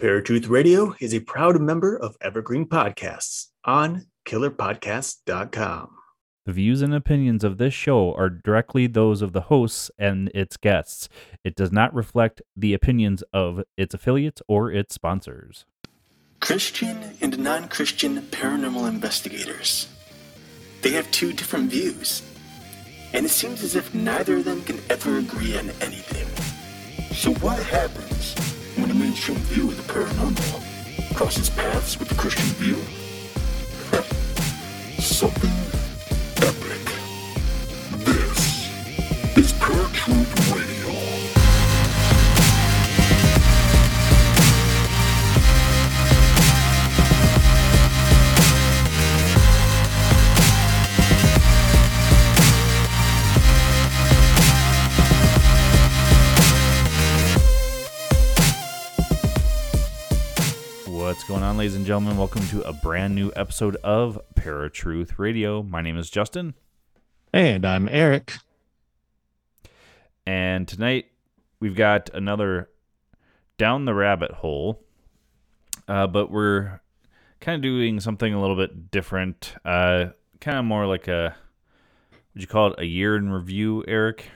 Paratruth Radio is a proud member of Evergreen Podcasts on killerpodcast.com. The views and opinions of this show are directly those of the hosts and its guests. It does not reflect the opinions of its affiliates or its sponsors. Christian and non Christian paranormal investigators. They have two different views, and it seems as if neither of them can ever agree on anything. So, what happens when a mainstream view of the paranormal crosses paths with the Christian view? Something epic. This is Paratruth What's going on, ladies and gentlemen? Welcome to a brand new episode of Paratruth Radio. My name is Justin, And I'm Eric. and tonight we've got another down the rabbit hole, uh, but we're kind of doing something a little bit different. Uh, kind of more like a, would you call it a year in review, Eric?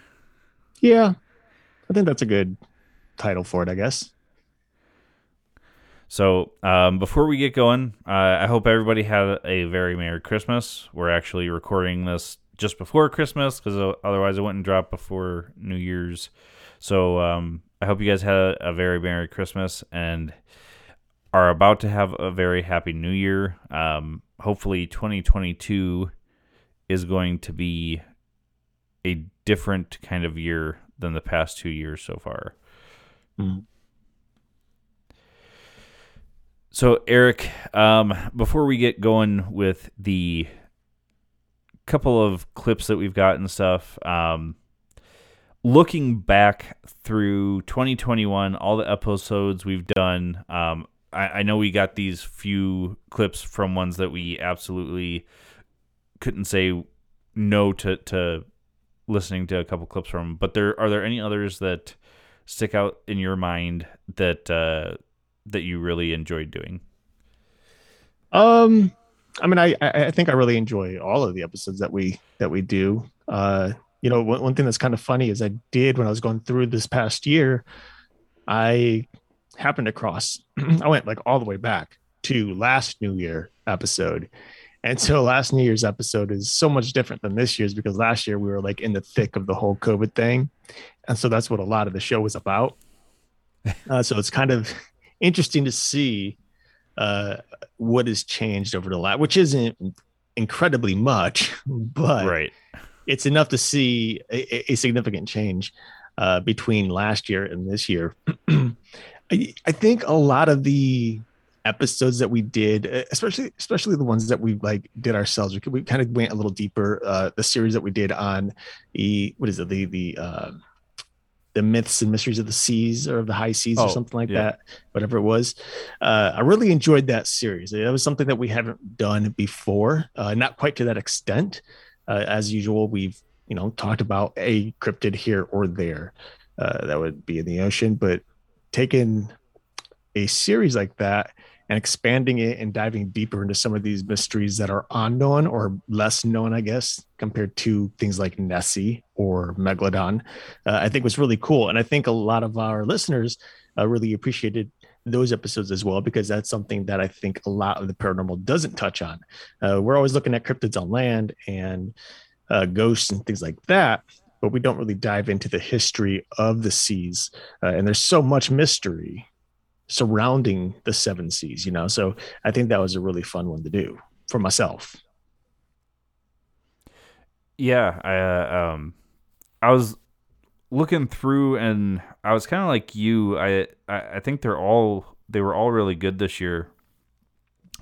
Yeah, I think that's a good title for it, I guess. So, um, before we get going, uh, I hope everybody had a very Merry Christmas. We're actually recording this just before Christmas because otherwise it wouldn't drop before New Year's. So, um, I hope you guys had a, very Merry Christmas and are about to have a very Happy New Year. Um, hopefully, 2022 is going to be a different kind of year than the past two years so far. Mm. So, Eric, um, before we get going with the couple of clips that we've got and stuff, um, looking back through 2021, all the episodes we've done, um, I, I know we got these few clips from ones that we absolutely couldn't say no to, to listening to a couple clips from. But there are there any others that stick out in your mind that uh, that you really enjoyed doing? Um, I mean, I I think I really enjoy all of the episodes that we that we do. Uh, you know, one, one thing that's kind of funny is I did when I was going through this past year, I happened across. I went like all the way back to last New Year episode. And so last New Year's episode is so much different than this year's because last year we were like in the thick of the whole COVID thing. And so that's what a lot of the show was about. Uh, so it's kind of interesting to see uh, what has changed over the last, which isn't incredibly much, but right. it's enough to see a, a significant change uh, between last year and this year. I, I think a lot of the episodes that we did, especially especially the ones that we like did ourselves, we, could- we kind of went a little deeper. Uh, the series that we did on the what is it the the uh, the myths and mysteries of the seas or of the high seas Oh, or something like yeah. that, whatever it was. Uh, I really enjoyed that series. That was something that we haven't done before, uh, not quite to that extent. Uh, as usual, we've you know talked about a cryptid here or there uh, that would be in the ocean, but taking a series like that and expanding it and diving deeper into some of these mysteries that are unknown or less known, I guess, compared to things like Nessie or Megalodon, uh, I think was really cool. And I think a lot of our listeners uh, really appreciated those episodes as well because that's something that I think a lot of the paranormal doesn't touch on. Uh, we're always looking at cryptids on land and uh, ghosts and things like that, but we don't really dive into the history of the seas. Uh, and there's so much mystery surrounding the seven seas, you know. So I think that was a really fun one to do for myself. Yeah, I uh, um, I was looking through, and I was kind of like you. I, I I think they're all they were all really good this year.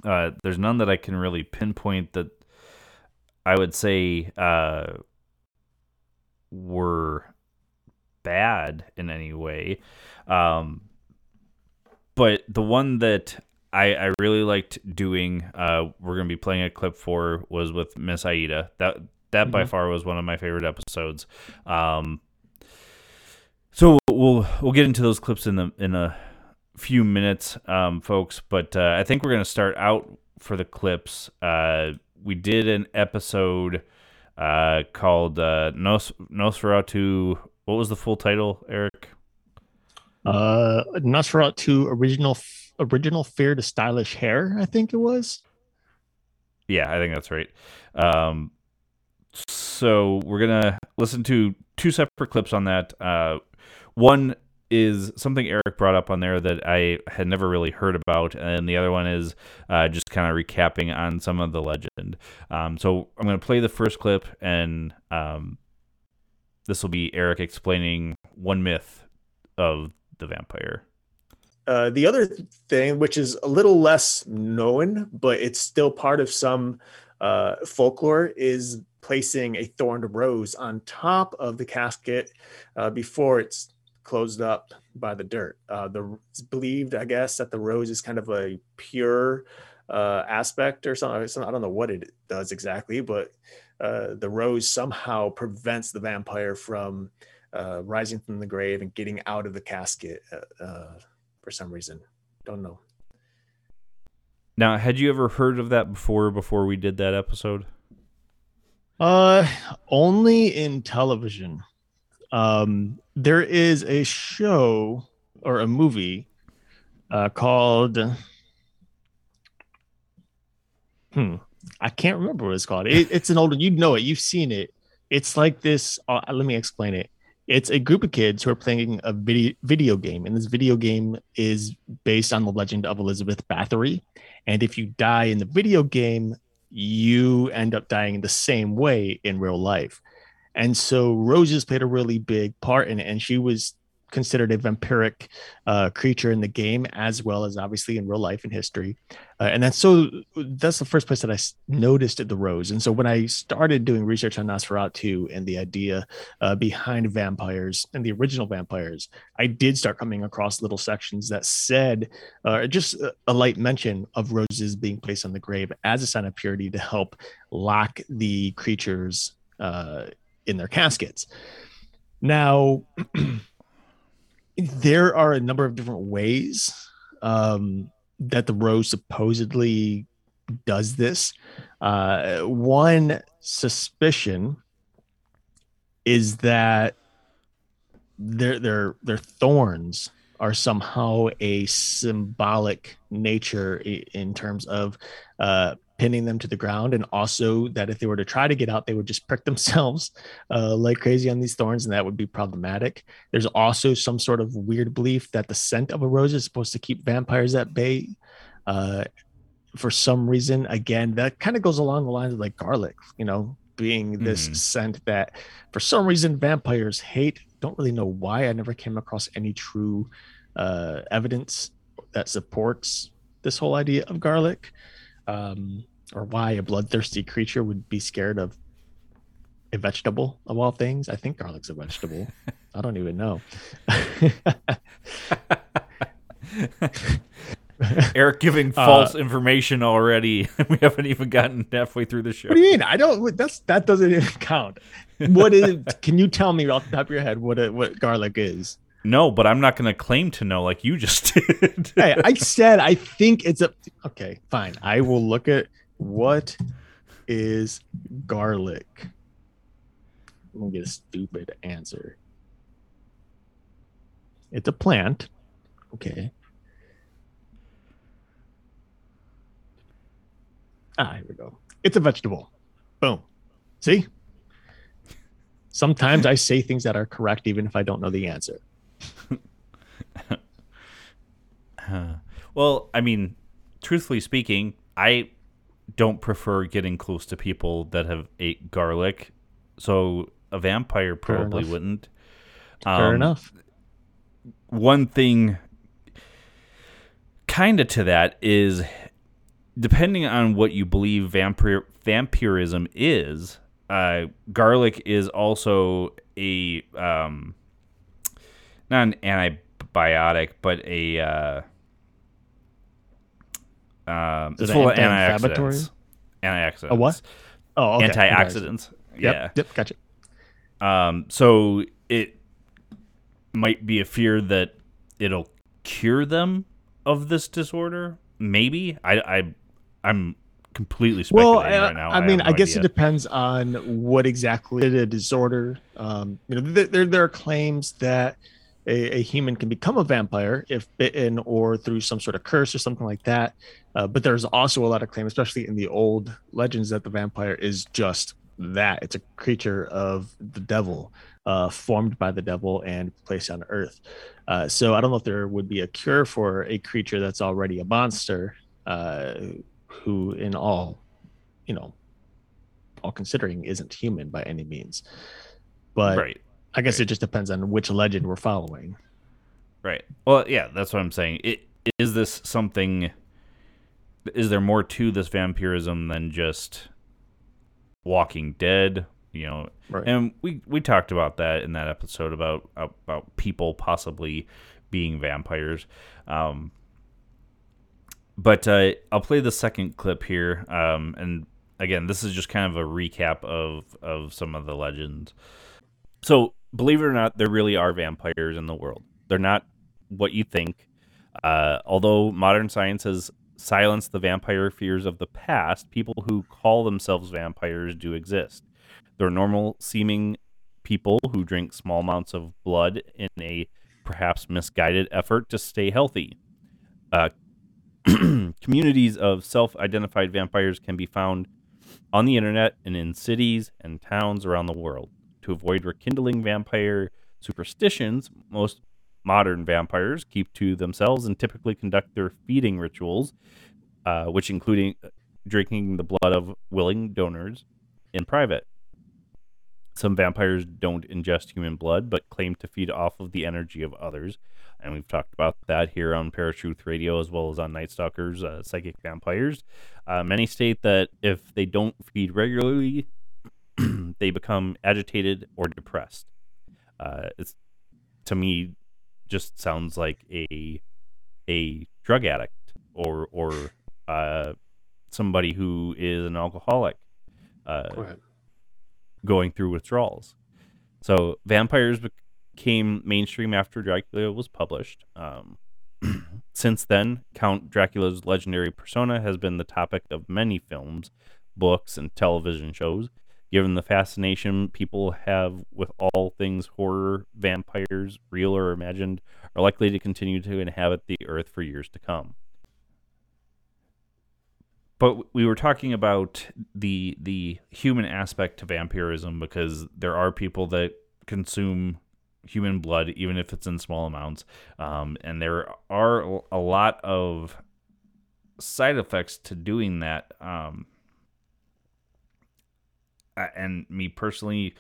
Uh, there's none that I can really pinpoint that I would say uh, were bad in any way. Um, but the one that I, I really liked doing, uh, we're gonna be playing a clip for, was with Miss Aida. That that by Mhm. far was one of my favorite episodes. Um, so we'll we'll get into those clips in the in a few minutes, um, folks, but uh, I think we're going to start out for the clips. Uh, we did an episode uh, called uh, Nos- Nosferatu. What was the full title, Eric? Uh, Nosferatu original original Fear to Stylish Hair, I think it was. Yeah, I think that's right. Um, so we're gonna listen to two separate clips on that. Uh, one is something Eric brought up on there that I had never really heard about, and the other one is uh, just kind of recapping on some of the legend. Um, so I'm going to play the first clip, and um, this will be Eric explaining one myth of the vampire. Uh, the other thing, which is a little less known, but it's still part of some uh, folklore, is placing a thorned rose on top of the casket uh, before it's closed up by the dirt. Uh, the it's believed, I guess, that the rose is kind of a pure uh, aspect or something. I don't know what it does exactly, but uh, the rose somehow prevents the vampire from uh, rising from the grave and getting out of the casket uh, uh, for some reason. Don't know. Now, had you ever heard of that before? Before we did that episode? Uh, only in television. Um, there is a show or a movie uh, called hmm i can't remember what it's called it, it's an older you know it you've seen it it's like this uh, let me explain it it's a group of kids who are playing a video video game and this video game is based on the legend of elizabeth bathory and if you die in the video game you end up dying the same way in real life. And so Rose has played a really big part in it, and she was considered a vampiric uh, creature in the game as well as obviously in real life and history. Uh, and that's so that's the first place that I noticed the rose. And so when I started doing research on Nosferatu and the idea uh, behind vampires and the original vampires, I did start coming across little sections that said uh, just a light mention of roses being placed on the grave as a sign of purity to help lock the creatures uh, in their caskets. Now, there are a number of different ways um, that the rose supposedly does this. Uh, one suspicion is that their their their thorns are somehow a symbolic nature in terms of uh, pinning them to the ground. And also that if they were to try to get out they would just prick themselves uh, like crazy on these thorns and that would be problematic. There's also some sort of weird belief that the scent of a rose is supposed to keep vampires at bay. Uh, for some reason again that kind of goes along the lines of like garlic you know being this mm. scent that for some reason vampires hate. Don't really know why. I never came across any true uh, evidence that supports this whole idea of garlic. Um, or why a bloodthirsty creature would be scared of a vegetable of all things. I think garlic's a vegetable. I don't even know. Eric giving uh, false uh, information already. we haven't even gotten halfway through the show. What do you mean? I don't. That's that doesn't even count. What is? can you tell me off the top of your head what a, what garlic is? No, but I'm not going to claim to know like you just did. hey, I said I think it's a. Okay, fine. I will look at what is garlic? I'm gonna get a stupid answer. It's a plant. Okay. Ah, here we go. It's a vegetable. Boom. See? Sometimes I say things that are correct even if I don't know the answer. uh, well, I mean, truthfully speaking, I don't prefer getting close to people that have ate garlic. So a vampire probably wouldn't. Um, Fair enough. One thing, kind of to that, is depending on what you believe vampire vampirism is. Uh, garlic is also a um, not an antibiotic, but a uh, um, it's full of antioxidants. Antioxidants. A what? Oh, okay. antioxidants. Yep. Yeah. Yep. Gotcha. Um, so it might be a fear that it'll cure them of this disorder. Maybe I, I I'm completely speculating well, right now. I, mean, I, no guess idea. it depends on what exactly the disorder. Um, you know, th- there there are claims that a, a human can become a vampire if bitten or through some sort of curse or something like that. Uh, but there's also a lot of claim, especially in the old legends, that the vampire is just that. It's a creature of the devil, uh, formed by the devil and placed on Earth. Uh, so I don't know if there would be a cure for a creature that's already a monster, uh, who, in all, you know, all considering, isn't human by any means. But right. I guess right. it just depends on which legend we're following. Right. Well, yeah, that's what I'm saying. It is this something is there more to this vampirism than just walking dead, you know? Right. And we we talked about that in that episode about about people possibly being vampires. Um but uh, I'll play the second clip here um and again, this is just kind of a recap of of some of the legends. So, believe it or not, there really are vampires in the world. They're not what you think. Uh, although modern science has silenced the vampire fears of the past, people who call themselves vampires do exist. They're normal seeming people who drink small amounts of blood in a perhaps misguided effort to stay healthy. Uh, communities of self identified vampires can be found on the internet and in cities and towns around the world. To avoid rekindling vampire superstitions, most modern vampires keep to themselves and typically conduct their feeding rituals, uh, which including drinking the blood of willing donors in private. Some vampires don't ingest human blood, but claim to feed off of the energy of others. And we've talked about that here on Paratruth Radio as well as on Night Stalkers, uh, Psychic Vampires. Uh, many state that if they don't feed regularly, they become agitated or depressed. Uh, it's to me just sounds like a a drug addict or or uh, somebody who is an alcoholic uh, going through withdrawals. So vampires became mainstream after Dracula was published. Um, since then, Count Dracula's legendary persona has been the topic of many films, books, and television shows. Given the fascination people have with all things horror, vampires, real or imagined, are likely to continue to inhabit the earth for years to come. But we were talking about the the human aspect to vampirism because there are people that consume human blood, even if it's in small amounts, um, and there are a lot of side effects to doing that. Um, and me personally,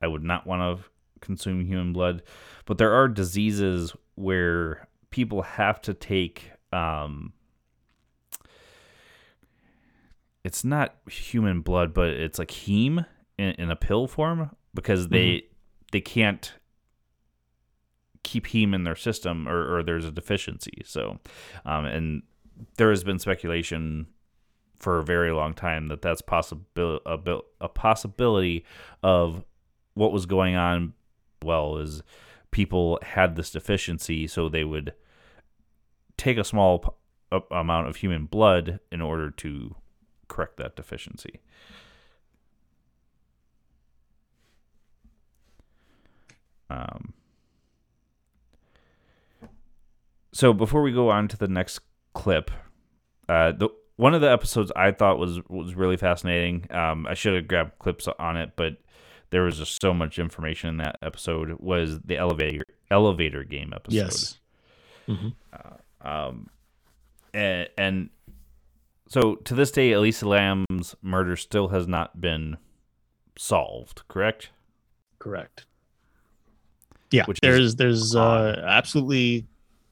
I would not want to consume human blood, but there are diseases where people have to take. Um, it's not human blood, but it's like heme in, in a pill form because they mm-hmm. they can't keep heme in their system or, or there's a deficiency. So, um, and there has been speculation for a very long time that that's possible a, a possibility of what was going on. Well, is people had this deficiency, so they would take a small p- amount of human blood in order to correct that deficiency. Um, so before we go on to the next clip, uh, the one of the episodes I thought was was really fascinating. Um, I should have grabbed clips on it, but there was just so much information in that episode. Was the elevator elevator game episode? Yes. Mm-hmm. Uh, um, and, and so to this day, Elisa Lam's murder still has not been solved. Correct. Correct. Yeah, Which there's there's uh, absolutely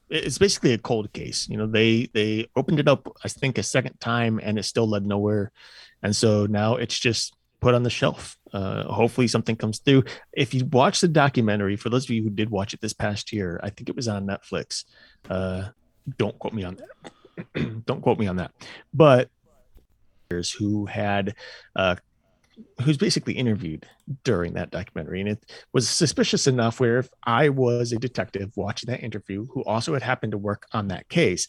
it's basically a cold case. You know, they they opened it up I think a second time and it still led nowhere. And so now it's just put on the shelf. Uh, hopefully something comes through. If you watch the documentary, for those of you who did watch it this past year, I think it was on Netflix. Uh, don't quote me on that. don't quote me on that. But who had uh, who's basically interviewed during that documentary. And it was suspicious enough where if I was a detective watching that interview who also had happened to work on that case,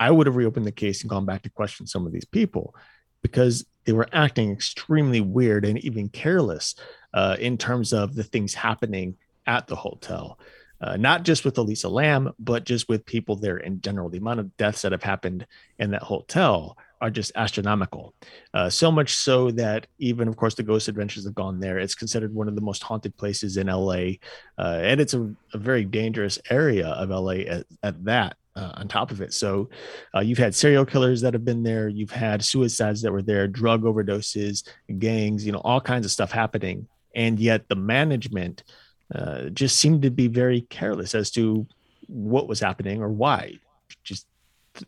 I would have reopened the case and gone back to question some of these people because they were acting extremely weird and even careless uh, in terms of the things happening at the hotel. Uh, not just with Elisa Lam, but just with people there in general. The amount of deaths that have happened in that hotel are just astronomical. Uh, so much so that even, of course, the Ghost Adventures have gone there. It's considered one of the most haunted places in LA, uh, and it's a, a, very dangerous area of LA at, at that. Uh, on top of it, so uh, you've had serial killers that have been there. You've had suicides that were there, drug overdoses, gangs, you know, all kinds of stuff happening, and yet the management uh, just seemed to be very careless as to what was happening or why. Just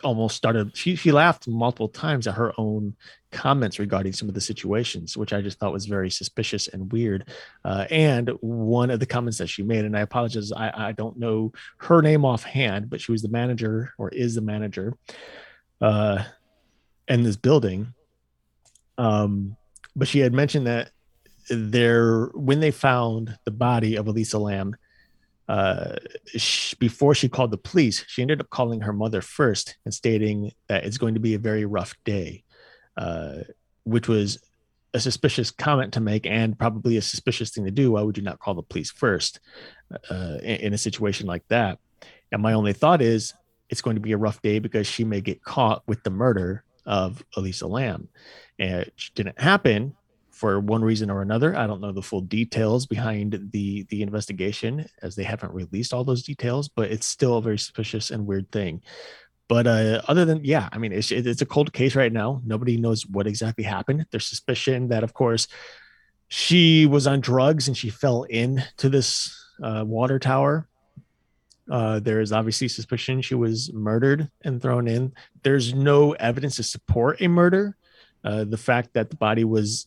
almost started she, she laughed multiple times at her own comments regarding some of the situations which i just thought was very suspicious and weird. Uh, and one of the comments that she made and i apologize I, I don't know her name offhand but she was the manager or is the manager uh, in this building. Um, but she had mentioned that there when they found the body of elisa lam uh, she, before she called the police, she ended up calling her mother first and stating that it's going to be a very rough day, uh, which was a suspicious comment to make and probably a suspicious thing to do. Why would you not call the police first uh, in, in a situation like that? And my only thought is it's going to be a rough day because she may get caught with the murder of Elisa Lam. And it didn't happen for one reason or another. I don't know the full details behind the the investigation as they haven't released all those details, but it's still a very suspicious and weird thing. But uh, other than yeah, I mean, it's it's a cold case right now. Nobody knows what exactly happened. There's suspicion that, of course, she was on drugs and she fell into this uh, water tower. Uh, there is obviously suspicion she was murdered and thrown in. There's no evidence to support a murder. Uh, the fact that the body was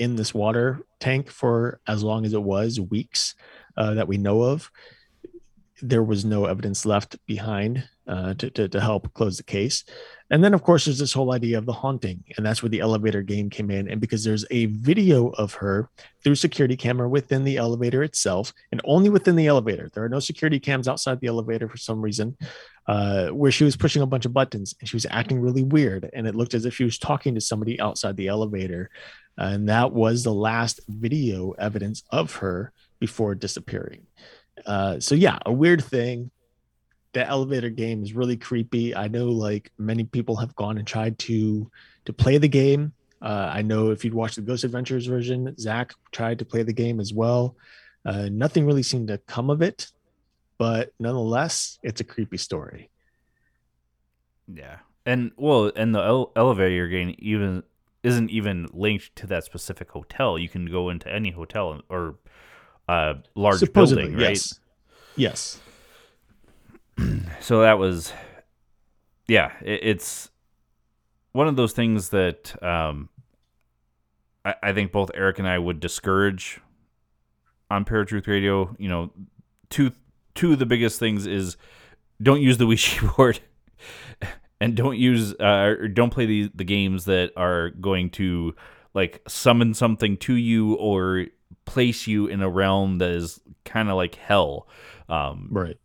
in this water tank for as long as it was weeks uh, that we know of. There was no evidence left behind uh, to, to, to help close the case. And then, of course, there's this whole idea of the haunting, and that's where the elevator game came in. And because there's a video of her through security camera within the elevator itself, and only within the elevator, there are no security cams outside the elevator for some reason, uh, where she was pushing a bunch of buttons and she was acting really weird, and it looked as if she was talking to somebody outside the elevator and that was the last video evidence of her before disappearing. Uh, so yeah, a weird thing. The elevator game is really creepy. I know like many people have gone and tried to to play the game. Uh, I know if you'd watched the Ghost Adventures version, Zak tried to play the game as well. Uh, nothing really seemed to come of it, but nonetheless, it's a creepy story. Yeah, and well, and the ele- elevator game even isn't even linked to that specific hotel. You can go into any hotel or uh, large Supposedly, building, right? Yes. yes. so that was, yeah, it, it's one of those things that um, I, I, think both Eric and I would discourage on Paratruth Radio. You know, two two of the biggest things is don't use the Ouija board and don't use uh, or don't play the the games that are going to like summon something to you or place you in a realm that is kind of like hell um, right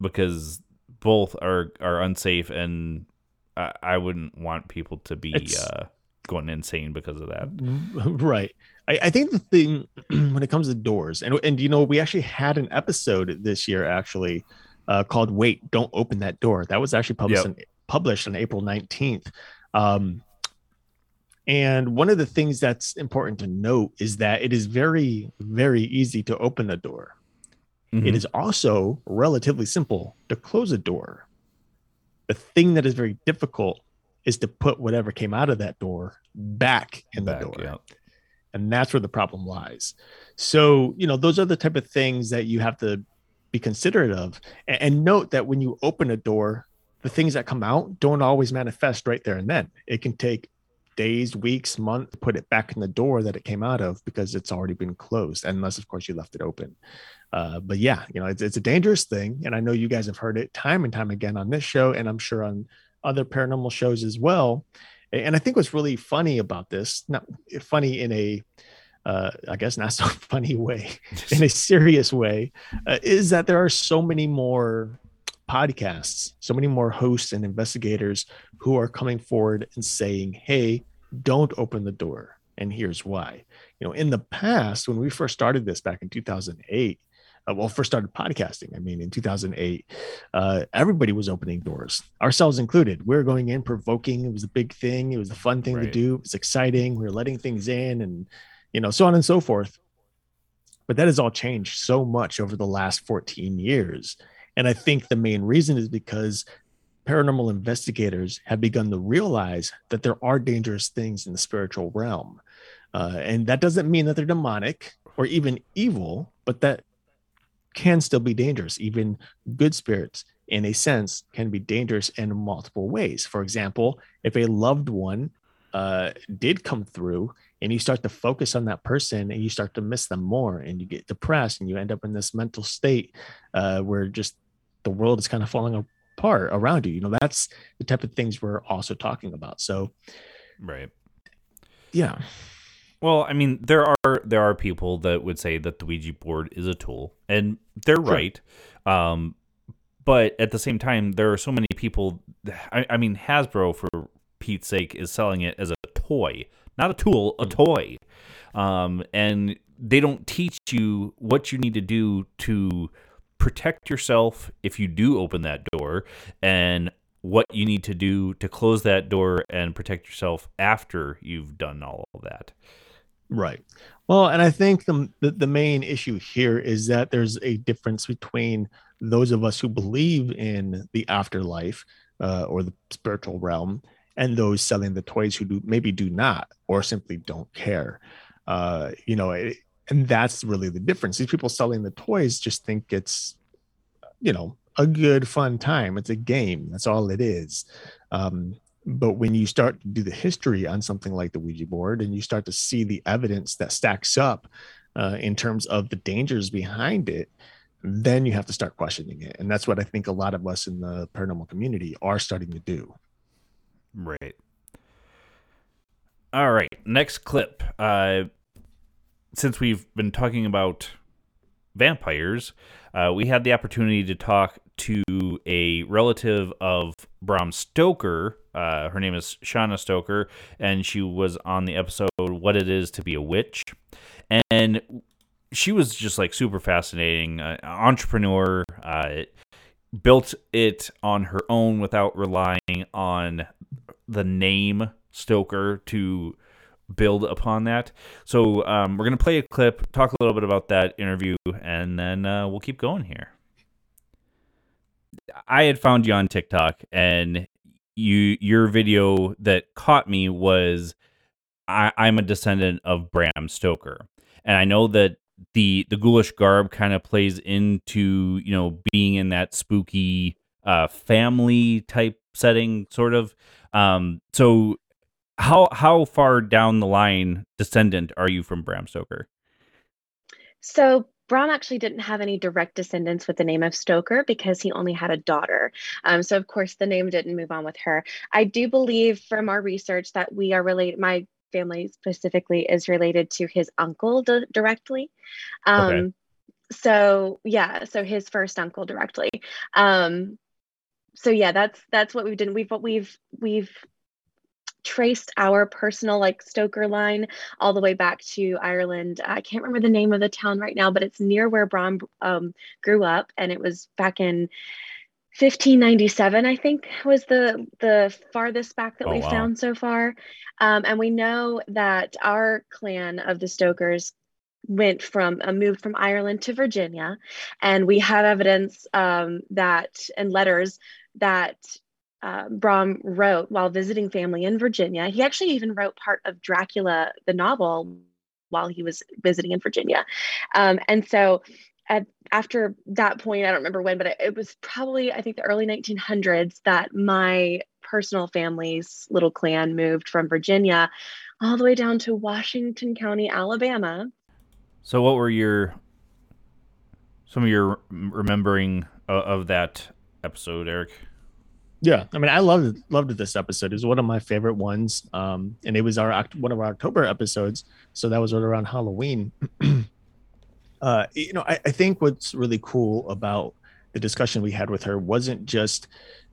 because both are are unsafe and I, I wouldn't want people to be uh, going insane because of that right I, I think the thing when it comes to doors and and you know we actually had an episode this year actually uh, called "Wait, Don't Open That Door." That was actually published yep. in published on April 19th. Um, and one of the things that's important to note is that it is very, very easy to open a door. Mm-hmm. It is also relatively simple to close a door. The thing that is very difficult is to put whatever came out of that door back in back, the door. Yeah. And that's where the problem lies. So, you know, those are the type of things that you have to be considerate of. And, and note that when you open a door, the things that come out don't always manifest right there and then. It can take days, weeks, months to put it back in the door that it came out of because it's already been closed, unless, of course, you left it open. Uh, but yeah, you know, it's, it's a dangerous thing. And I know you guys have heard it time and time again on this show, and I'm sure on other paranormal shows as well. And I think what's really funny about this, not funny in a, uh, I guess not so funny way, in a serious way, uh, is that there are so many more podcasts, so many more hosts and investigators who are coming forward and saying, "Hey, don't open the door." And here's why. You know, in the past, when we first started this back in 2008, uh, well, first started podcasting. I mean, in 2008, uh, everybody was opening doors, ourselves included. We were going in provoking. It was a big thing. It was a fun thing right. to do. It was exciting. We were letting things in, and you know, so on and so forth. But that has all changed so much over the last 14 years, and I think the main reason is because paranormal investigators have begun to realize that there are dangerous things in the spiritual realm. Uh, and that doesn't mean that they're demonic or even evil, but that can still be dangerous. Even good spirits, in a sense, can be dangerous in multiple ways. For example, if a loved one uh, did come through and you start to focus on that person and you start to miss them more and you get depressed and you end up in this mental state uh, where just the world is kind of falling apart around you. You know, that's the type of things we're also talking about. So, right. Yeah. Well, I mean, there are there are people that would say that the Ouija board is a tool, and they're sure. right. Um, but at the same time, there are so many people. I, I, mean, Hasbro, for Pete's sake, is selling it as a toy, not a tool, a mm. toy. Um, and they don't teach you what you need to do to protect yourself if you do open that door, and what you need to do to close that door and protect yourself after you've done all of that. Right. Well, and I think the, the, the main issue here is that there's a difference between those of us who believe in the afterlife uh, or the spiritual realm and those selling the toys who do maybe do not or simply don't care. Uh, you know, it, and that's really the difference. These people selling the toys just think it's, you know, a good fun time. It's a game. That's all it is. Um, but when you start to do the history on something like the Ouija board and you start to see the evidence that stacks up uh, in terms of the dangers behind it, then you have to start questioning it. And that's what I think a lot of us in the paranormal community are starting to do. Right. All right. Next clip. Uh, since we've been talking about vampires, uh, we had the opportunity to talk to a relative of Bram Stoker. Uh, her name is Shauna Stoker, and she was on the episode "What It Is to Be a Witch," and she was just like super fascinating. Uh, entrepreneur, uh, built it on her own without relying on the name Stoker to build upon that. So um, we're gonna play a clip, talk a little bit about that interview, and then uh, we'll keep going here. I had found you on TikTok, and you your video that caught me was I, I'm a descendant of Bram Stoker, and I know that the the ghoulish garb kind of plays into you know being in that spooky uh, family type setting, sort of. Um, so how how far down the line descendant are you from Bram Stoker? So Bram actually didn't have any direct descendants with the name of Stoker because he only had a daughter. Um, so, of course, the name didn't move on with her. I do believe from our research that we are related, my family specifically is related to his uncle d- directly. Um, okay. So, yeah, so his first uncle directly. Um, so yeah, that's that's what we've done. We've we've we've traced our personal like Stoker line all the way back to Ireland. I can't remember the name of the town right now, but it's near where Bram um, grew up, and it was back in 1597. I think was the the farthest back that oh, we wow. found so far. Um, and we know that our clan of the Stokers went from uh, moved from Ireland to Virginia, and we have evidence um, that and letters that uh, Bram wrote while visiting family in Virginia. He actually even wrote part of Dracula, the novel, while he was visiting in Virginia. Um, and so at, after that point, I don't remember when, but it, it was probably, I think, the early 1900s that my personal family's little clan moved from Virginia all the way down to Washington County, Alabama. So, what were your some of your remembering of that episode, Eric? Yeah, I mean, I loved loved this episode. It was one of my favorite ones, um, and it was our one of our October episodes. So that was right around Halloween. uh, you know, I, I think what's really cool about the discussion we had with her wasn't just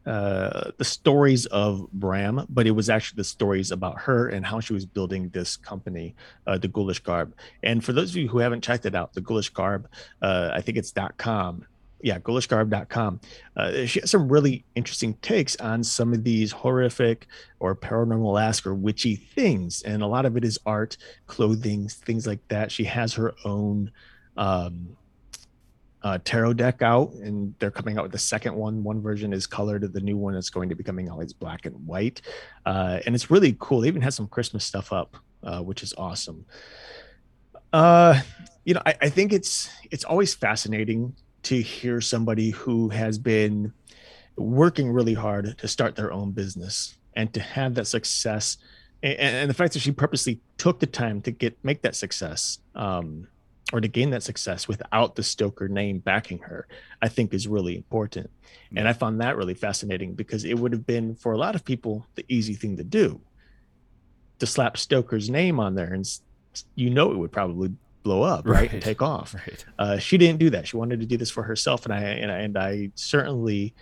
uh, the stories of Bram, but it was actually the stories about her and how she was building this company, uh, the Ghoulish Garb. And for those of you who haven't checked it out, the Ghoulish Garb, uh, I think it's .com. Yeah, ghoulishgarb.com. Uh, she has some really interesting takes on some of these horrific or paranormal ask or witchy things. And a lot of it is art, clothing, things like that. She has her own um, uh, tarot deck out, and they're coming out with the second one. One version is colored, the new one is going to be coming out. It's black and white, uh, and it's really cool. They even have some Christmas stuff up, uh, which is awesome. Uh, you know, I, I think it's it's always fascinating to hear somebody who has been working really hard to start their own business and to have that success and, and the fact that she purposely took the time to get make that success um, or to gain that success without the Stoker name backing her, I think is really important. Yeah. And I found that really fascinating because it would have been for a lot of people the easy thing to do to slap Stoker's name on there and you know it would probably blow up right, right and take off. Right. Uh, she didn't do that. She wanted to do this for herself and I and I, and I certainly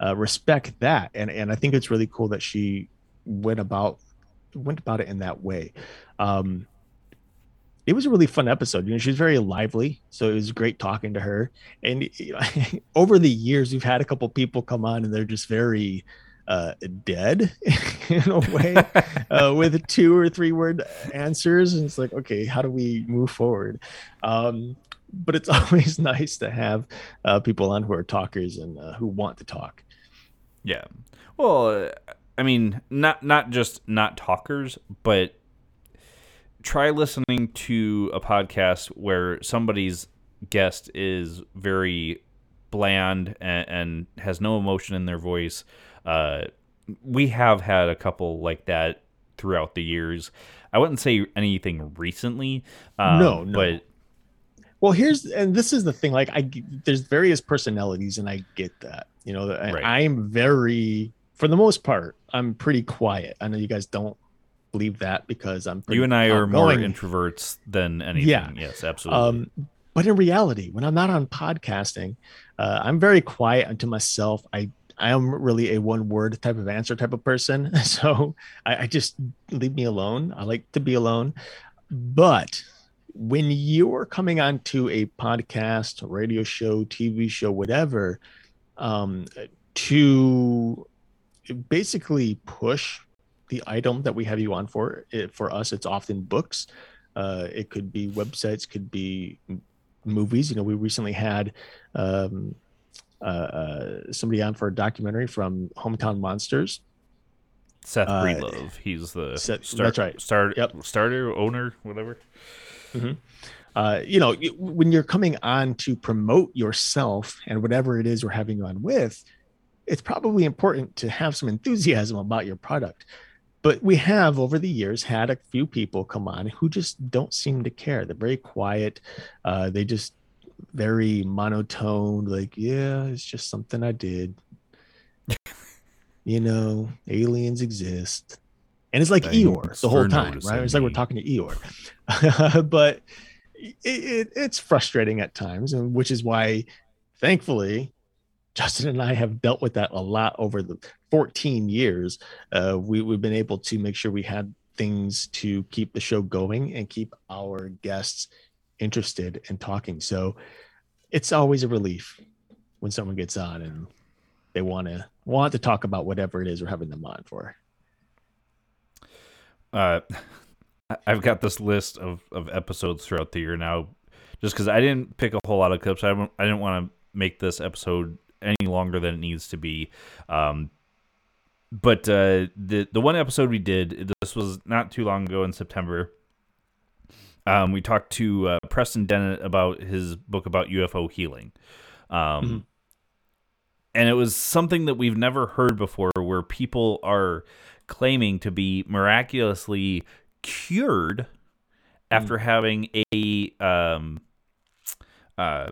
uh, respect that and and I think it's really cool that she went about went about it in that way. Um, it was a really fun episode. You know, she's very lively, so it was great talking to her. And you know, over the years, we've had a couple people come on, and they're just very uh, dead in a way, uh, with two or three word answers. And it's like, okay, how do we move forward? Um, but it's always nice to have uh, people on who are talkers and uh, who want to talk. Yeah. Well, I mean, not not just not talkers, but try listening to a podcast where somebody's guest is very bland and, and has no emotion in their voice. Uh, we have had a couple like that throughout the years. I wouldn't say anything recently. Um, no, no. But well, here's and this is the thing. Like, I there's various personalities, and I get that. You know, right. I'm very, for the most part, I'm pretty quiet. I know you guys don't believe that because I'm you and I are more introverts than anything. Yeah. Yes, absolutely. Um, but in reality, when I'm not on podcasting, uh, I'm very quiet unto myself. I I am really a one word type of answer type of person. So I, I just leave me alone. I like to be alone. But when you're coming on to a podcast, radio show, TV show, whatever, um, to basically push the item that we have you on for. It, for us, it's often books. Uh, it could be websites, could be movies. You know, we recently had um, uh, uh, somebody on for a documentary from Hometown Monsters. Seth uh, Breedlove. He's the Seth, start, that's right. Start, yep. starter, owner, whatever. Mm-hmm. Uh, you know, when you're coming on to promote yourself and whatever it is we're having you on with, it's probably important to have some enthusiasm about your product but we have over the years had a few people come on who just don't seem to care they're very quiet uh, they just very monotone like yeah it's just something i did. You know aliens exist. And it's like Thanks eeyore the whole time right? It's like we're talking to eeyore. But it, it, it's frustrating at times and which is why thankfully Justin and I have dealt with that a lot over the 14 years. Uh, we, we've been able to make sure we had things to keep the show going and keep our guests interested in talking. So it's always a relief when someone gets on and they want to want to talk about whatever it is we're having them on for. Uh, I've got this list of, of episodes throughout the year now, just because I didn't pick a whole lot of clips. I, I didn't want to make this episode any longer than it needs to be. Um, but uh, the the one episode we did, this was not too long ago in September. Um, we talked to uh, Preston Dennett about his book about UFO healing. Um, mm-hmm. And it was something that we've never heard before where people are claiming to be miraculously cured after mm. having a um, uh,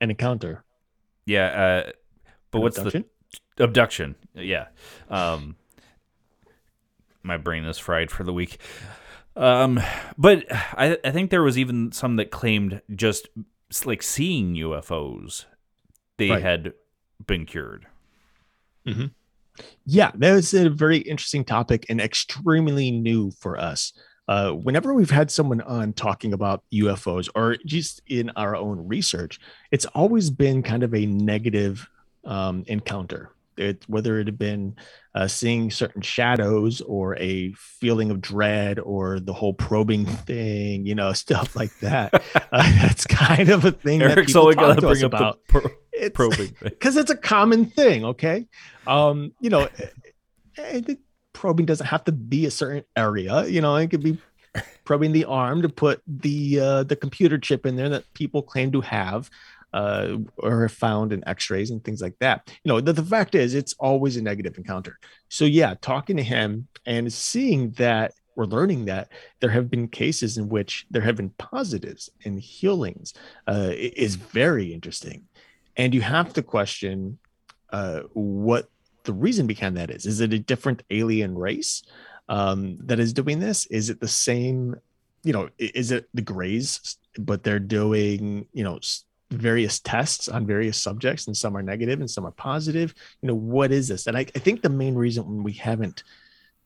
an encounter. Yeah, uh, but an what's abduction? the abduction? Yeah. Um, my brain is fried for the week. Um, but I, I think there was even some that claimed just like seeing UFOs, they Right. had been cured. Yeah, that was a very interesting topic and extremely new for us. Uh, whenever we've had someone on talking about UFOs or just in our own research, it's always been kind of a negative um, encounter. It, whether it had been uh, seeing certain shadows or a feeling of dread or the whole probing thing, you know, stuff like that. uh, that's kind of a thing that Eric's people only talk to us bring up about. pro- It's- probing because it's a common thing okay um you know I think probing doesn't have to be a certain area you know it could be probing the arm to put the uh the computer chip in there that people claim to have uh or found in x-rays and things like that you know the, the fact is it's always a negative encounter so yeah talking to him and seeing that we're learning that there have been cases in which there have been positives and healings uh, is very interesting and you have to question uh, what the reason behind that is. Is it a different alien race um, that is doing this? Is it the same? You know, is it the Greys, but they're doing you know various tests on various subjects, and some are negative and some are positive. You know, what is this? And I, I think the main reason we haven't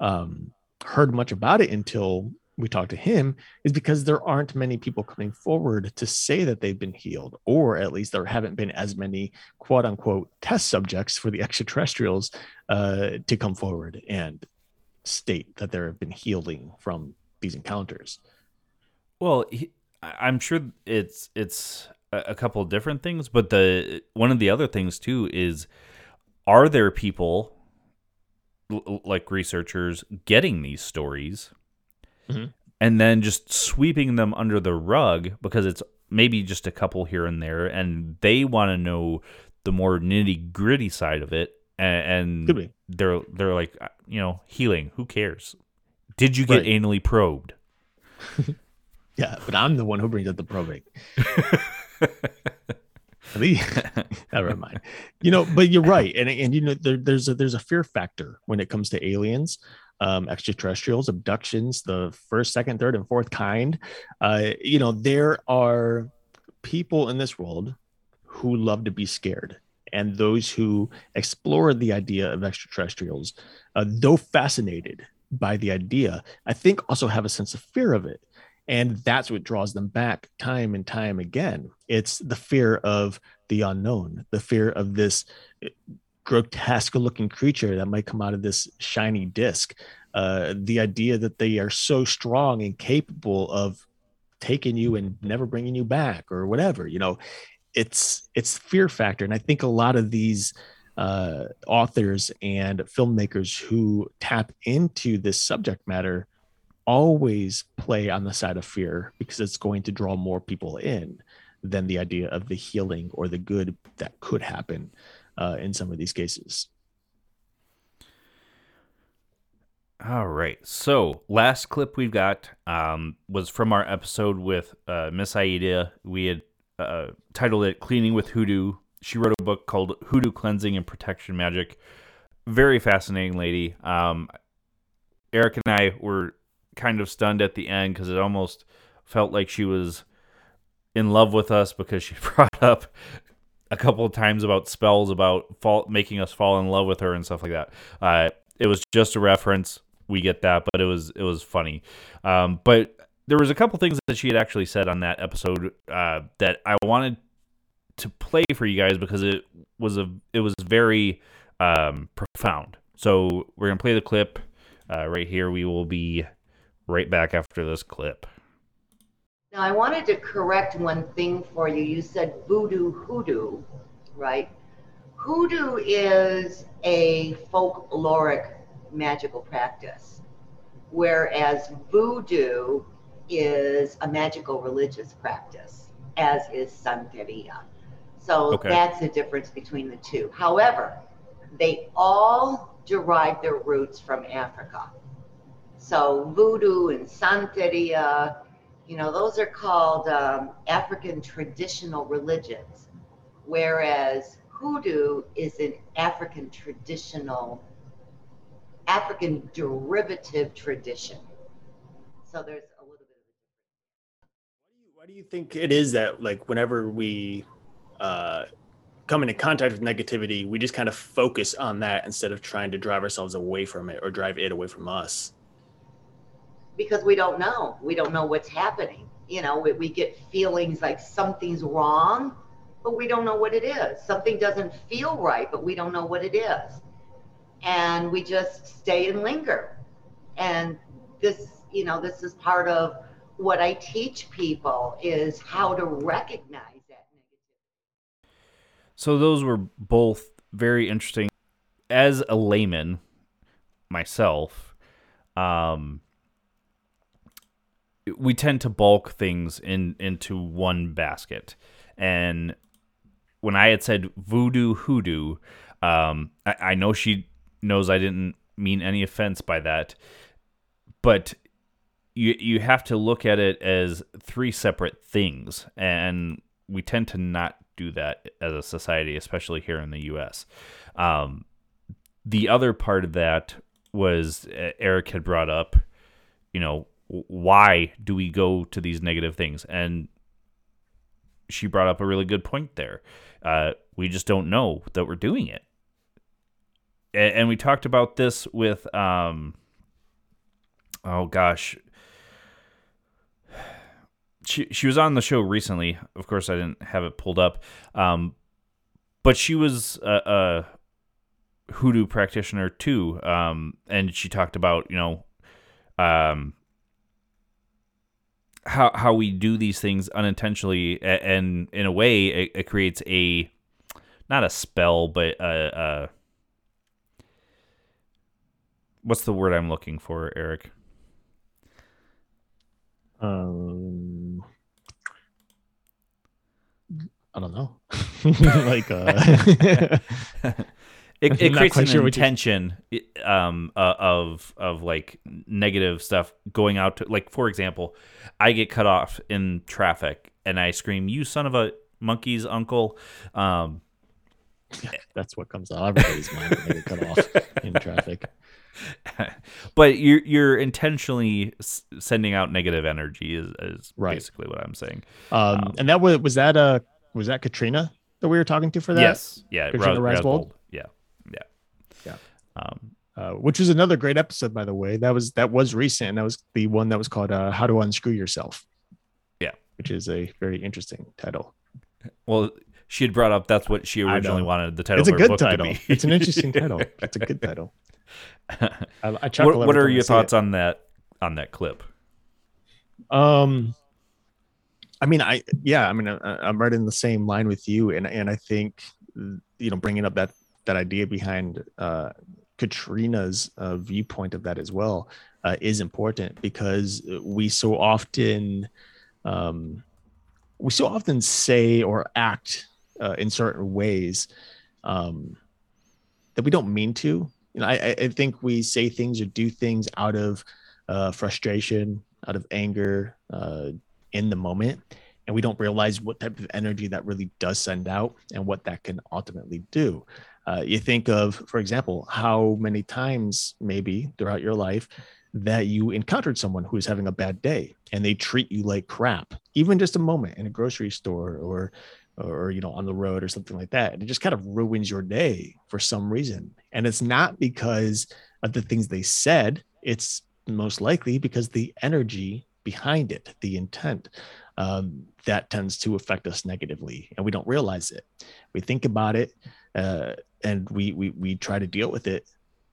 um, heard much about it until we talked to him is because there aren't many people coming forward to say that they've been healed, or at least there haven't been as many quote unquote test subjects for the extraterrestrials uh, to come forward and state that there have been healing from these encounters. Well, he, I'm sure it's it's a, couple of different things, but the one of the other things too is, are there people l- like researchers getting these stories, Mhm. and then just sweeping them under the rug because it's maybe just a couple here and there, and they want to know the more nitty gritty side of it, and, and they're they're like uh, you know healing. Who cares? Did you get Right. anally probed? Yeah, but I'm the one who brings up the probing. Never mind. You know, but you're right, and and you know there, there's a there's a fear factor when it comes to aliens, um, extraterrestrials, abductions, the first, second, third, and fourth kind. Uh, you know, there are people in this world who love to be scared, and those who explore the idea of extraterrestrials, uh, though fascinated by the idea, I think also have a sense of fear of it and that's what draws them back time and time again. It's the fear of the unknown the fear of this eh, grotesque looking creature that might come out of this shiny disc. Uh, the idea that they are so strong and capable of taking you and never bringing you back or whatever you know it's it's fear factor. And i think a lot of these uh, authors and filmmakers who tap into this subject matter always play on the side of fear because it's going to draw more people in than the idea of the healing or the good that could happen uh, in some of these cases. All right. So last clip we've got um, was from our episode with uh, Miss Aida. We had uh, titled it "Cleaning with Hoodoo." She wrote a book called "Hoodoo Cleansing and Protection Magic." Very fascinating lady. Um, Eric and I were kind of stunned at the end because it almost felt like she was in love with us because she brought up a couple of times about spells about fall, making us fall in love with her and stuff like that. Uh, it was just a reference. We get that, but it was it was funny. Um, but there was a couple things that she had actually said on that episode uh, that I wanted to play for you guys because it was a it was very um, profound. So we're gonna play the clip uh, right here. We will be right back after this clip. Now, I wanted to correct one thing for you. You said voodoo hoodoo, right? Hoodoo is a folkloric magical practice, whereas voodoo is a magical religious practice, as is Santeria. So Okay. that's the difference between the two. However, they all derive their roots from Africa. So voodoo and Santeria, you know, those are called um, African traditional religions, whereas hoodoo is an African traditional, African derivative tradition. So there's a little bit of a Why do you think it is that like whenever we uh, come into contact with negativity, we just kind of focus on that instead of trying to drive ourselves away from it or drive it away from us? Because we don't know. We don't know what's happening. You know, we, we get feelings like something's wrong, but we don't know what it is. Something doesn't feel right, but we don't know what it is. And we just stay and linger. And this, you know, this is part of what I teach people is how to recognize that negativity. So those were both very interesting. As a layman myself, um, we tend to bulk things in into one basket. And when I had said voodoo hoodoo, um, I, I know she knows I didn't mean any offense by that, but you you have to look at it as three separate things, and we tend to not do that as a society, especially here in the U.S. Um, the other part of that was uh, Eric had brought up, you know, why do we go to these negative things? And she brought up a really good point there. Uh, we just don't know that we're doing it. And, and we talked about this with, um, oh gosh, she she was on the show recently. Of course, I didn't have it pulled up, um, but she was a, a hoodoo practitioner too, um, and she talked about you know um, how how we do these things unintentionally, and in a way, it, it creates a not a spell, but a, a what's the word I'm looking for, Eric? Um, I don't know. like, uh, it, it creates an sure intention um, uh, of of like negative stuff going out to like for example i get cut off in traffic and i scream you son of a monkey's uncle um, that's what comes out of everybody's mind when they get cut off in traffic but you're you're intentionally sending out negative energy is, is right. basically what I'm saying. Um, um, and that was was that uh was that Katrina that we were talking to for that? Yes, yeah, Katrina Rasbold. Um, uh, which was another great episode, by the way. That was that was recent. That was the one that was called uh, "How to Unscrew Yourself." Yeah, which is a very interesting title. Well, she had brought up that's what she originally wanted the title. It's a good title. it's an interesting title. It's a good title. I, I what, what are your thoughts it. on that on that clip? Um, I mean, I yeah, I mean, I, am right in the same line with you, and and I think you know bringing up that that idea behind uh, Katrina's uh, viewpoint of that as well uh, is important because we so often um, we so often say or act uh, in certain ways um, that we don't mean to. You know, I, I think we say things or do things out of uh, frustration, out of anger, uh, in the moment, and we don't realize what type of energy that really does send out and what that can ultimately do. Uh, you think of, for example, how many times maybe throughout your life that you encountered someone who's having a bad day and they treat you like crap, even just a moment in a grocery store or or you know on the road or something like that and it just kind of ruins your day for some reason. And it's not because of the things they said it's most likely because the energy behind it the intent um, that tends to affect us negatively and we don't realize it. We think about it uh, and we, we we try to deal with it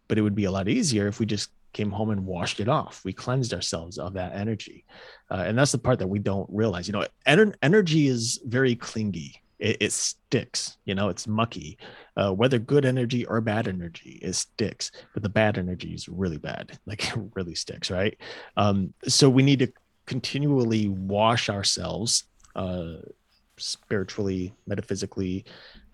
but it would be a lot easier if we just came home and washed it off we cleansed ourselves of that energy uh, and that's the part that we don't realize. You know, ener- energy is very clingy. It, it, sticks. You know, it's mucky. Uh, whether good energy or bad energy, it sticks. But the bad energy is really bad. Like it really sticks, right? Um, so we need to continually wash ourselves. Uh, spiritually metaphysically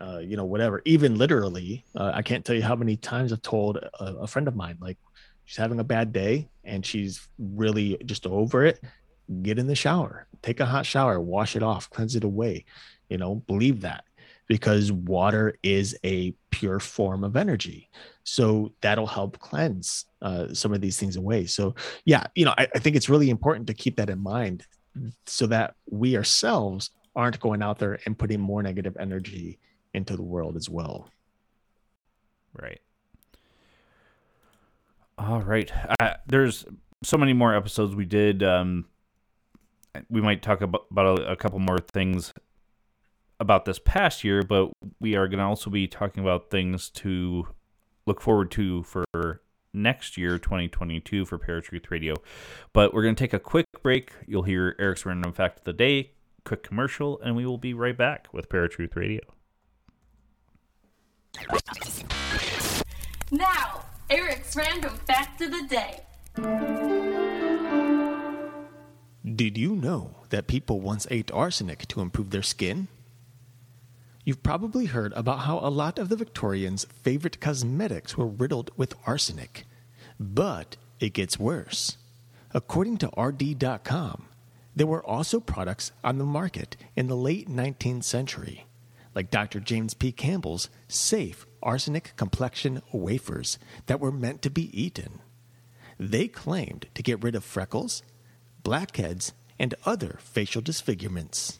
uh, you know whatever even literally uh, i can't tell you how many times i've told a, a friend of mine like she's having a bad day and she's really just over it get in the shower, take a hot shower, wash it off, cleanse it away. You know, believe that because water is a pure form of energy. So that'll help cleanse uh, some of these things away. So, yeah, you know, I, I think it's really important to keep that in mind so that we ourselves aren't going out there and putting more negative energy into the world as well. Right. All right. Uh, there's so many more episodes we did. Um, we might talk about, about a, a couple more things about this past year, but we are going to also be talking about things to look forward to for next year, 2022, for Paratruth Radio. But we're going to take a quick break. You'll hear Eric's random fact of the day, quick commercial, and we will be right back with Paratruth Radio. Now, Eric's random fact of the day. Did you know that people once ate arsenic to improve their skin? You've probably heard about how a lot of the Victorians' favorite cosmetics were riddled with arsenic. But it gets worse. According to RD.com, there were also products on the market in the late 19th century, like Dr. James P. Campbell's safe arsenic complexion wafers that were meant to be eaten. They claimed to get rid of freckles, blackheads, and other facial disfigurements.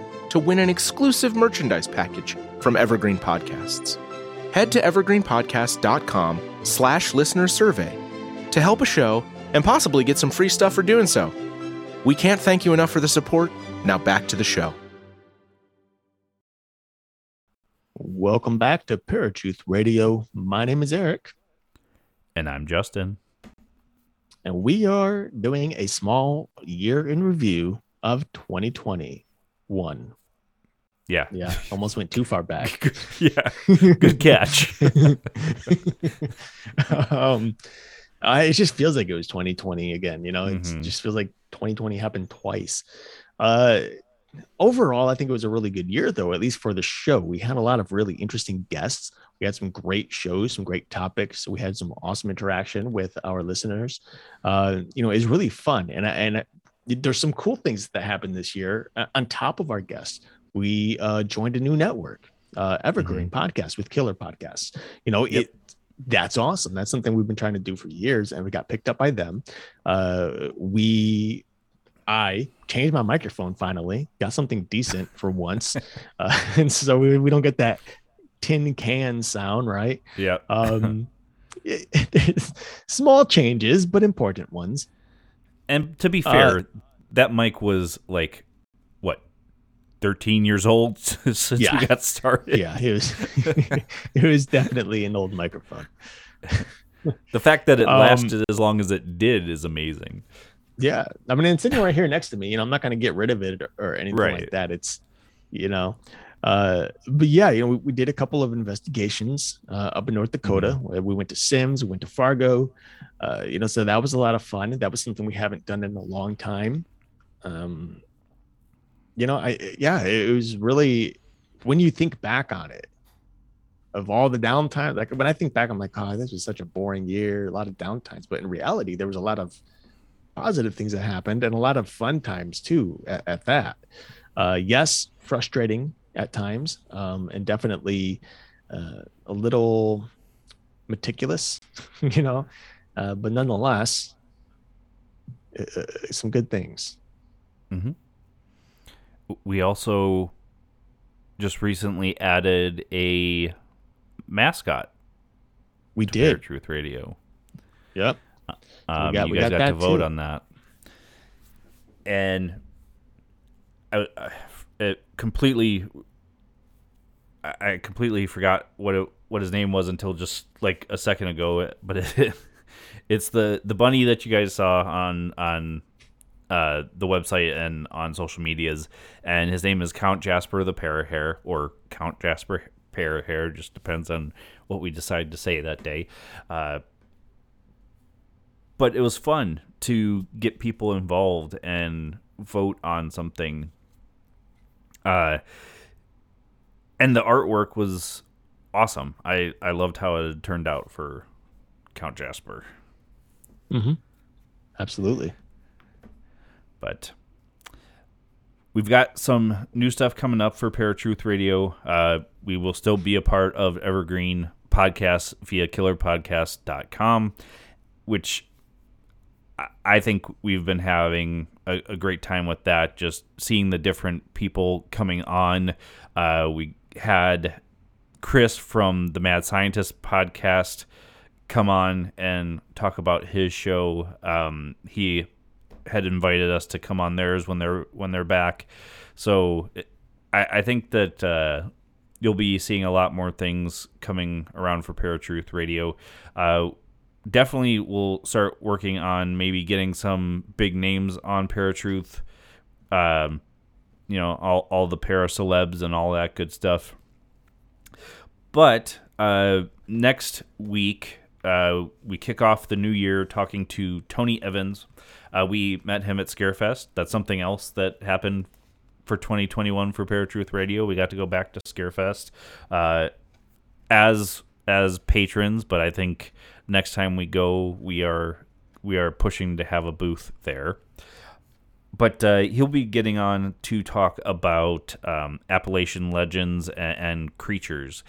to win an exclusive merchandise package from Evergreen Podcasts. Head to evergreenpodcast.com slash listener survey to help a show and possibly get some free stuff for doing so. We can't thank you enough for the support. Now back to the show. Welcome back to Paratruth Radio. My name is Eric, And I'm Justin. and we are doing a small year in review of 2021. Yeah. Yeah, almost went too far back. yeah. Good catch. um, I, it just feels like it was 2020 again. You know, it Mhm. just feels like 2020 happened twice. Uh, overall, I think it was a really good year, though, at least for the show. We had a lot of really interesting guests. We had some great shows, some great topics. We had some awesome interaction with our listeners. Uh, you know, it's really fun, and and there's some cool things that happened this year. Uh, on top of our guests, we uh, joined a new network, uh, Evergreen Podcast with Killer Podcasts. You know, Yep. it that's awesome. That's something we've been trying to do for years, and we got picked up by them. Uh, we, I changed my microphone finally, got something decent for once, uh, and so we, we don't get that tin can sound, right? yeah. Um, it- small changes, but important ones. And to be Uh, fair, that mic was like 13 years old since yeah. you got started. Yeah, it was it was definitely an old microphone. the fact that it um, lasted um, as long as it did is amazing. Yeah, I mean, it's sitting right here next to me. You know, I'm not going to get rid of it or, or anything right. like that. It's, you know, uh, but yeah, you know, we, we did a couple of investigations uh, up in North Dakota. Mm-hmm. Uh, we went to Sims, we went to Fargo. Uh, you know, so that was a lot of fun. That was something we haven't done in a long time. Um, you know, I yeah, it was really when you think back on it, of all the downtime. Like when I think back, I'm like, oh, this was such a boring year, a lot of downtimes. But in reality, there was a lot of positive things that happened and a lot of fun times too at, at that. Uh, yes, frustrating at times, um, and definitely uh, a little meticulous, you know, uh, but nonetheless, uh, uh, some good things. We also just recently added a mascot We did. Truth Radio. Yep. Um, got- you we guys got got, to vote too. on that, and I, I it completely, I I completely forgot what it, what his name was until just like a second ago. But it, it's the the bunny that you guys saw on on uh, the website and on social medias. And his name is Count Jasper the Parahair, or Count Jasper Parahair, just depends on what we decide to say that day. Uh, but it was fun to get people involved and vote on something. Uh, and the artwork was awesome. I, I loved how it turned out for Count Jasper. Mm-hmm. Absolutely. But we've got some new stuff coming up for Paratruth Radio. Uh, we will still be a part of Evergreen Podcasts via killerpodcast.com, which I think we've been having a, a, great time with that. Just seeing the different people coming on. Uh, we had Chris from the Mad Scientist podcast come on and talk about his show. Um, he had invited us to come on theirs when they're when they're back. So I, I think that uh, you'll be seeing a lot more things coming around for Paratruth Radio. Uh, definitely, we'll start working on maybe getting some big names on Paratruth. Um, you know, all all the para celebs and all that good stuff. But uh, next week, uh, we kick off the new year talking to Tony Evans. Uh, we met him at Scarefest. That's something else that happened for 2021 for Paratruth Radio. We got to go back to Scarefest uh, as as patrons, but I think next time we go, we are we are pushing to have a booth there. But uh, he'll be getting on to talk about um, Appalachian legends and, and creatures.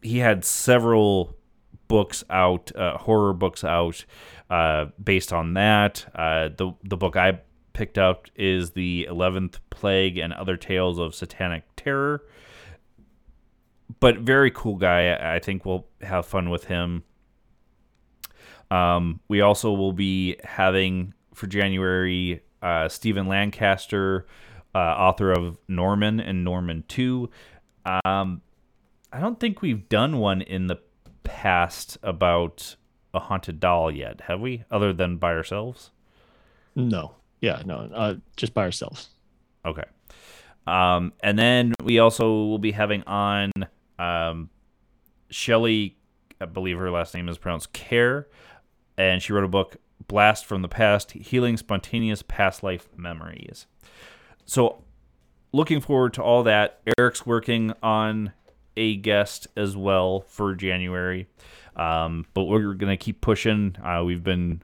He had several books out, uh, horror books out, uh, based on that. Uh, the the book I picked up is the Eleventh Plague and Other Tales of Satanic Terror. But very cool guy. I think we'll have fun with him. Um, we also will be having for January uh, Stephen Lancaster, uh, author of Norman and Norman Two. Um, I don't think we've done one in the past about a haunted doll yet, have we? Other than by ourselves? No. Yeah, no. Uh, just by ourselves. Okay. Um, and then we also will be having on um, Shelley, I believe her last name is pronounced Kaehr, and she wrote a book, Blast from the Past Healing Spontaneous Past Life Memories. So, looking forward to all that. Eric's working on a guest as well for January. Um, but we're going to keep pushing. Uh, we've been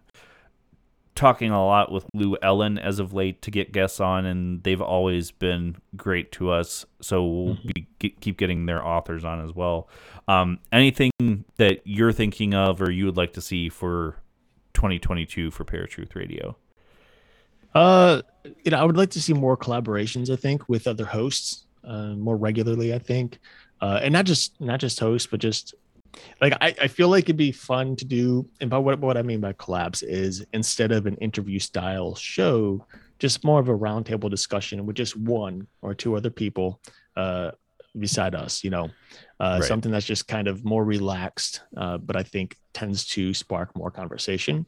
talking a lot with Llewellyn as of late to get guests on, and they've always been great to us. So we'll mm-hmm. be, keep getting their authors on as well. Um, anything that you're thinking of or you would like to see for 2022 for Paratruth Radio? Uh, you know, I would like to see more collaborations. I think with other hosts, uh, more regularly. I think uh, and not just not just hosts, but just like I, I feel like it'd be fun to do. And by what what I mean by collabs is instead of an interview style show, just more of a roundtable discussion with just one or two other people uh, beside us. You know, uh, right. something that's just kind of more relaxed, uh, but I think tends to spark more conversation.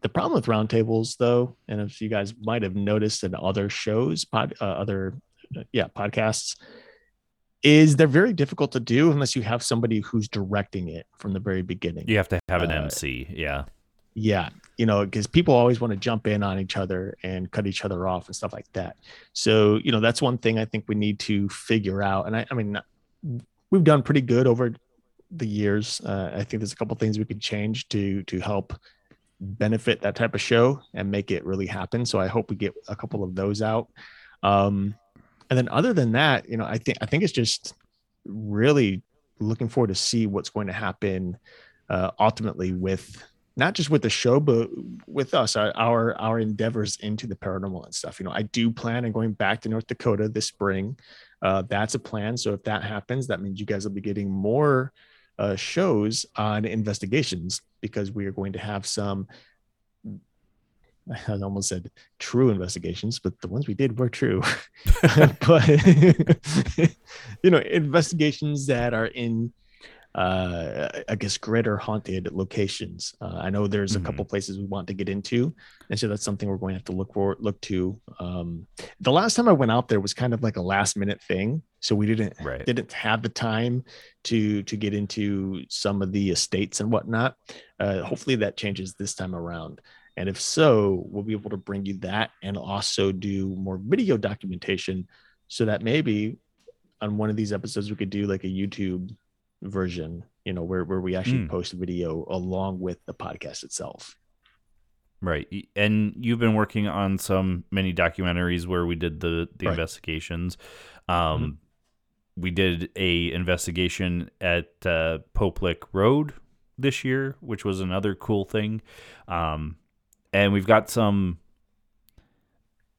The problem with roundtables, though, and if you guys might have noticed in other shows, pod, uh, other uh, yeah podcasts is they're very difficult to do unless you have somebody who's directing it from the very beginning. You have to have an uh, MC, yeah. Yeah, you know, because people always want to jump in on each other and cut each other off and stuff like that. So, you know, that's one thing I think we need to figure out. And I, I mean, we've done pretty good over the years. Uh, I think there's a couple things we could change to to help benefit that type of show and make it really happen. So I hope we get a couple of those out. Um, and then other than that, you know, I think I think it's just really looking forward to see what's going to happen uh, ultimately with not just with the show, but with us, our, our, our endeavors into the paranormal and stuff. You know, I do plan on going back to North Dakota this spring. Uh, that's a plan. So if that happens, that means you guys will be getting more uh, shows on investigations because we are going to have some I almost said true investigations, but the ones we did were true. but you know, investigations that are in uh, I guess or haunted locations. Uh, I know there's a Mhm. couple places we want to get into, and so that's something we're going to have to look for, look to. Um, the last time I went out there was kind of like a last minute thing, so we didn't Right. didn't have the time to to get into some of the estates and whatnot. Uh, hopefully that changes this time around. And if so, we'll be able to bring you that and also do more video documentation so that maybe on one of these episodes we could do like a YouTube version, you know, where, where we actually Mm. post video along with the podcast itself. Right. And you've been working on some mini documentaries where we did the the Right. investigations. Um we did a investigation at uh, Poplick Road this year, which was another cool thing. Um and we've got some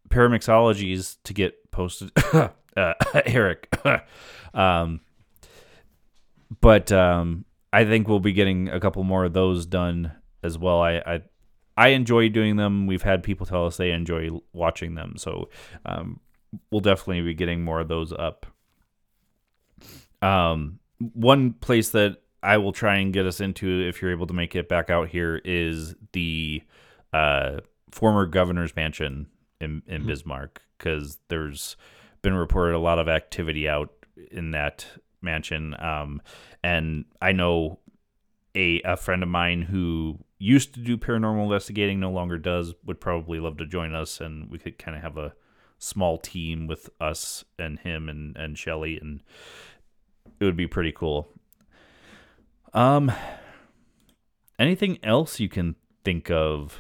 paramixologies to get posted uh, Eric. um but um I think we'll be getting a couple more of those done as well. I, I I enjoy doing them. We've had people tell us they enjoy watching them, so um, we'll definitely be getting more of those up. Um, one place that I will try and get us into, if you're able to make it back out here, is the uh, former governor's mansion in, in Bismarck, because there's been reported a lot of activity out in that mansion. Um, and I know a a friend of mine who used to do paranormal investigating no longer does would probably love to join us and we could kind of have a small team with us and him and and Shelly and it would be pretty cool. Um anything else you can think of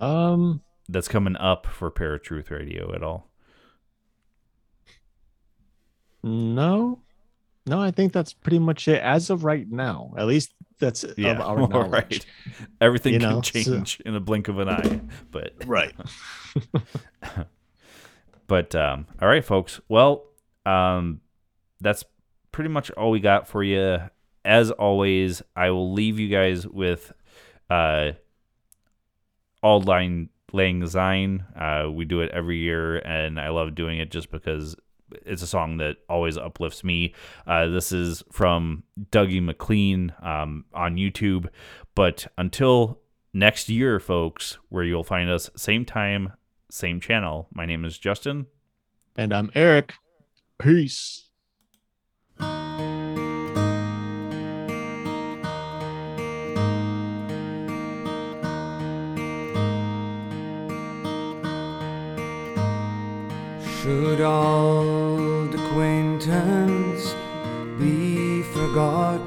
Um, that's coming up for Paratruth Radio at all? no, no, I think that's pretty much it as of right now. At least that's of our knowledge. right. Everything You can know, so- change in a blink of an eye, but Right. But um, all right, folks. Well, um, that's pretty much all we got for you. As always, I will leave you guys with uh, Auld Lang Lang Syne. Uh, we do it every year, and I love doing it just because it's a song that always uplifts me. Uh, this is from Dougie MacLean um, on YouTube. But until next year, folks, where you'll find us same time, same channel. My name is Justin. And I'm Eric. Peace. Should old acquaintance be forgot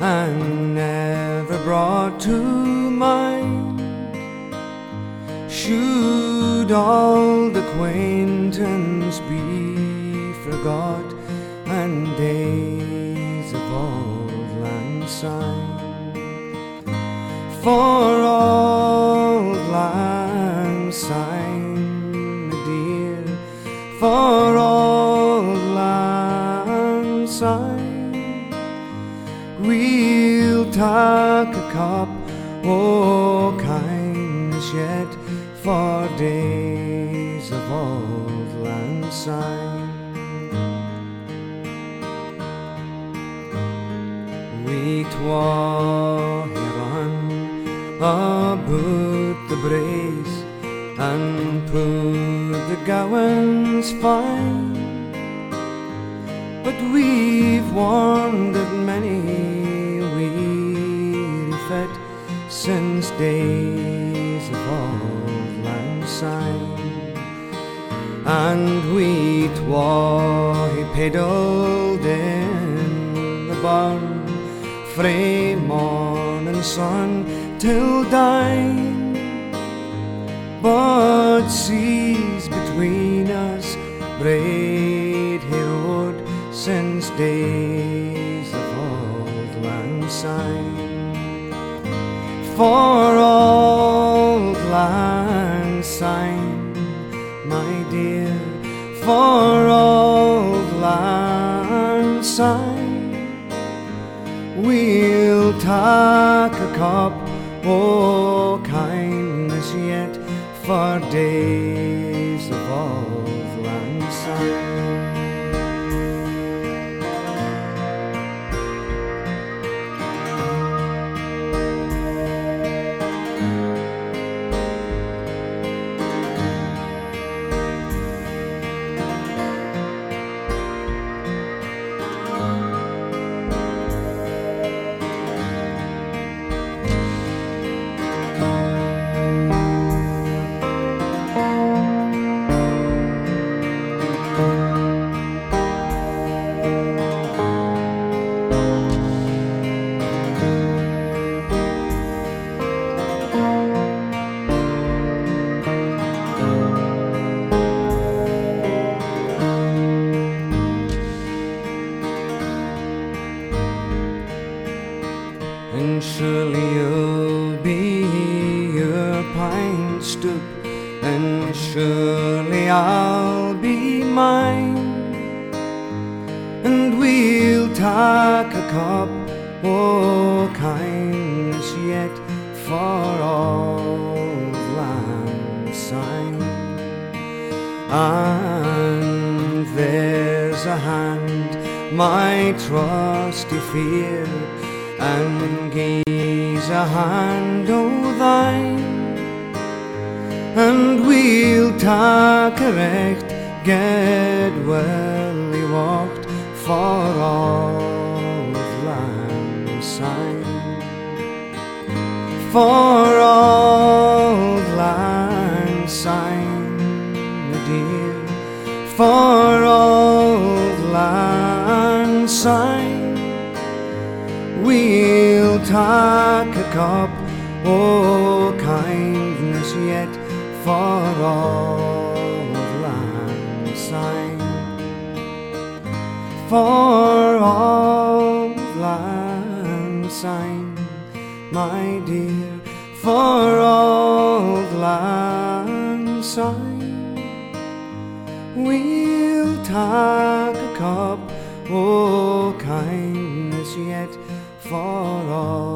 and never brought to mind? Should old acquaintance be forgot and days of old lang syne? For old for lang syne, we'll take a cup o' kindness yet for days of old lang syne. We twa here put gowans fine. But we've wandered many weary fet since days of old lang. And we twa he pedalled in the barn frae morning sun till dine. But between us braid he rode since days of old lang syne. For my dear, for all lang syne. We'll take a cup o' kindness yet for all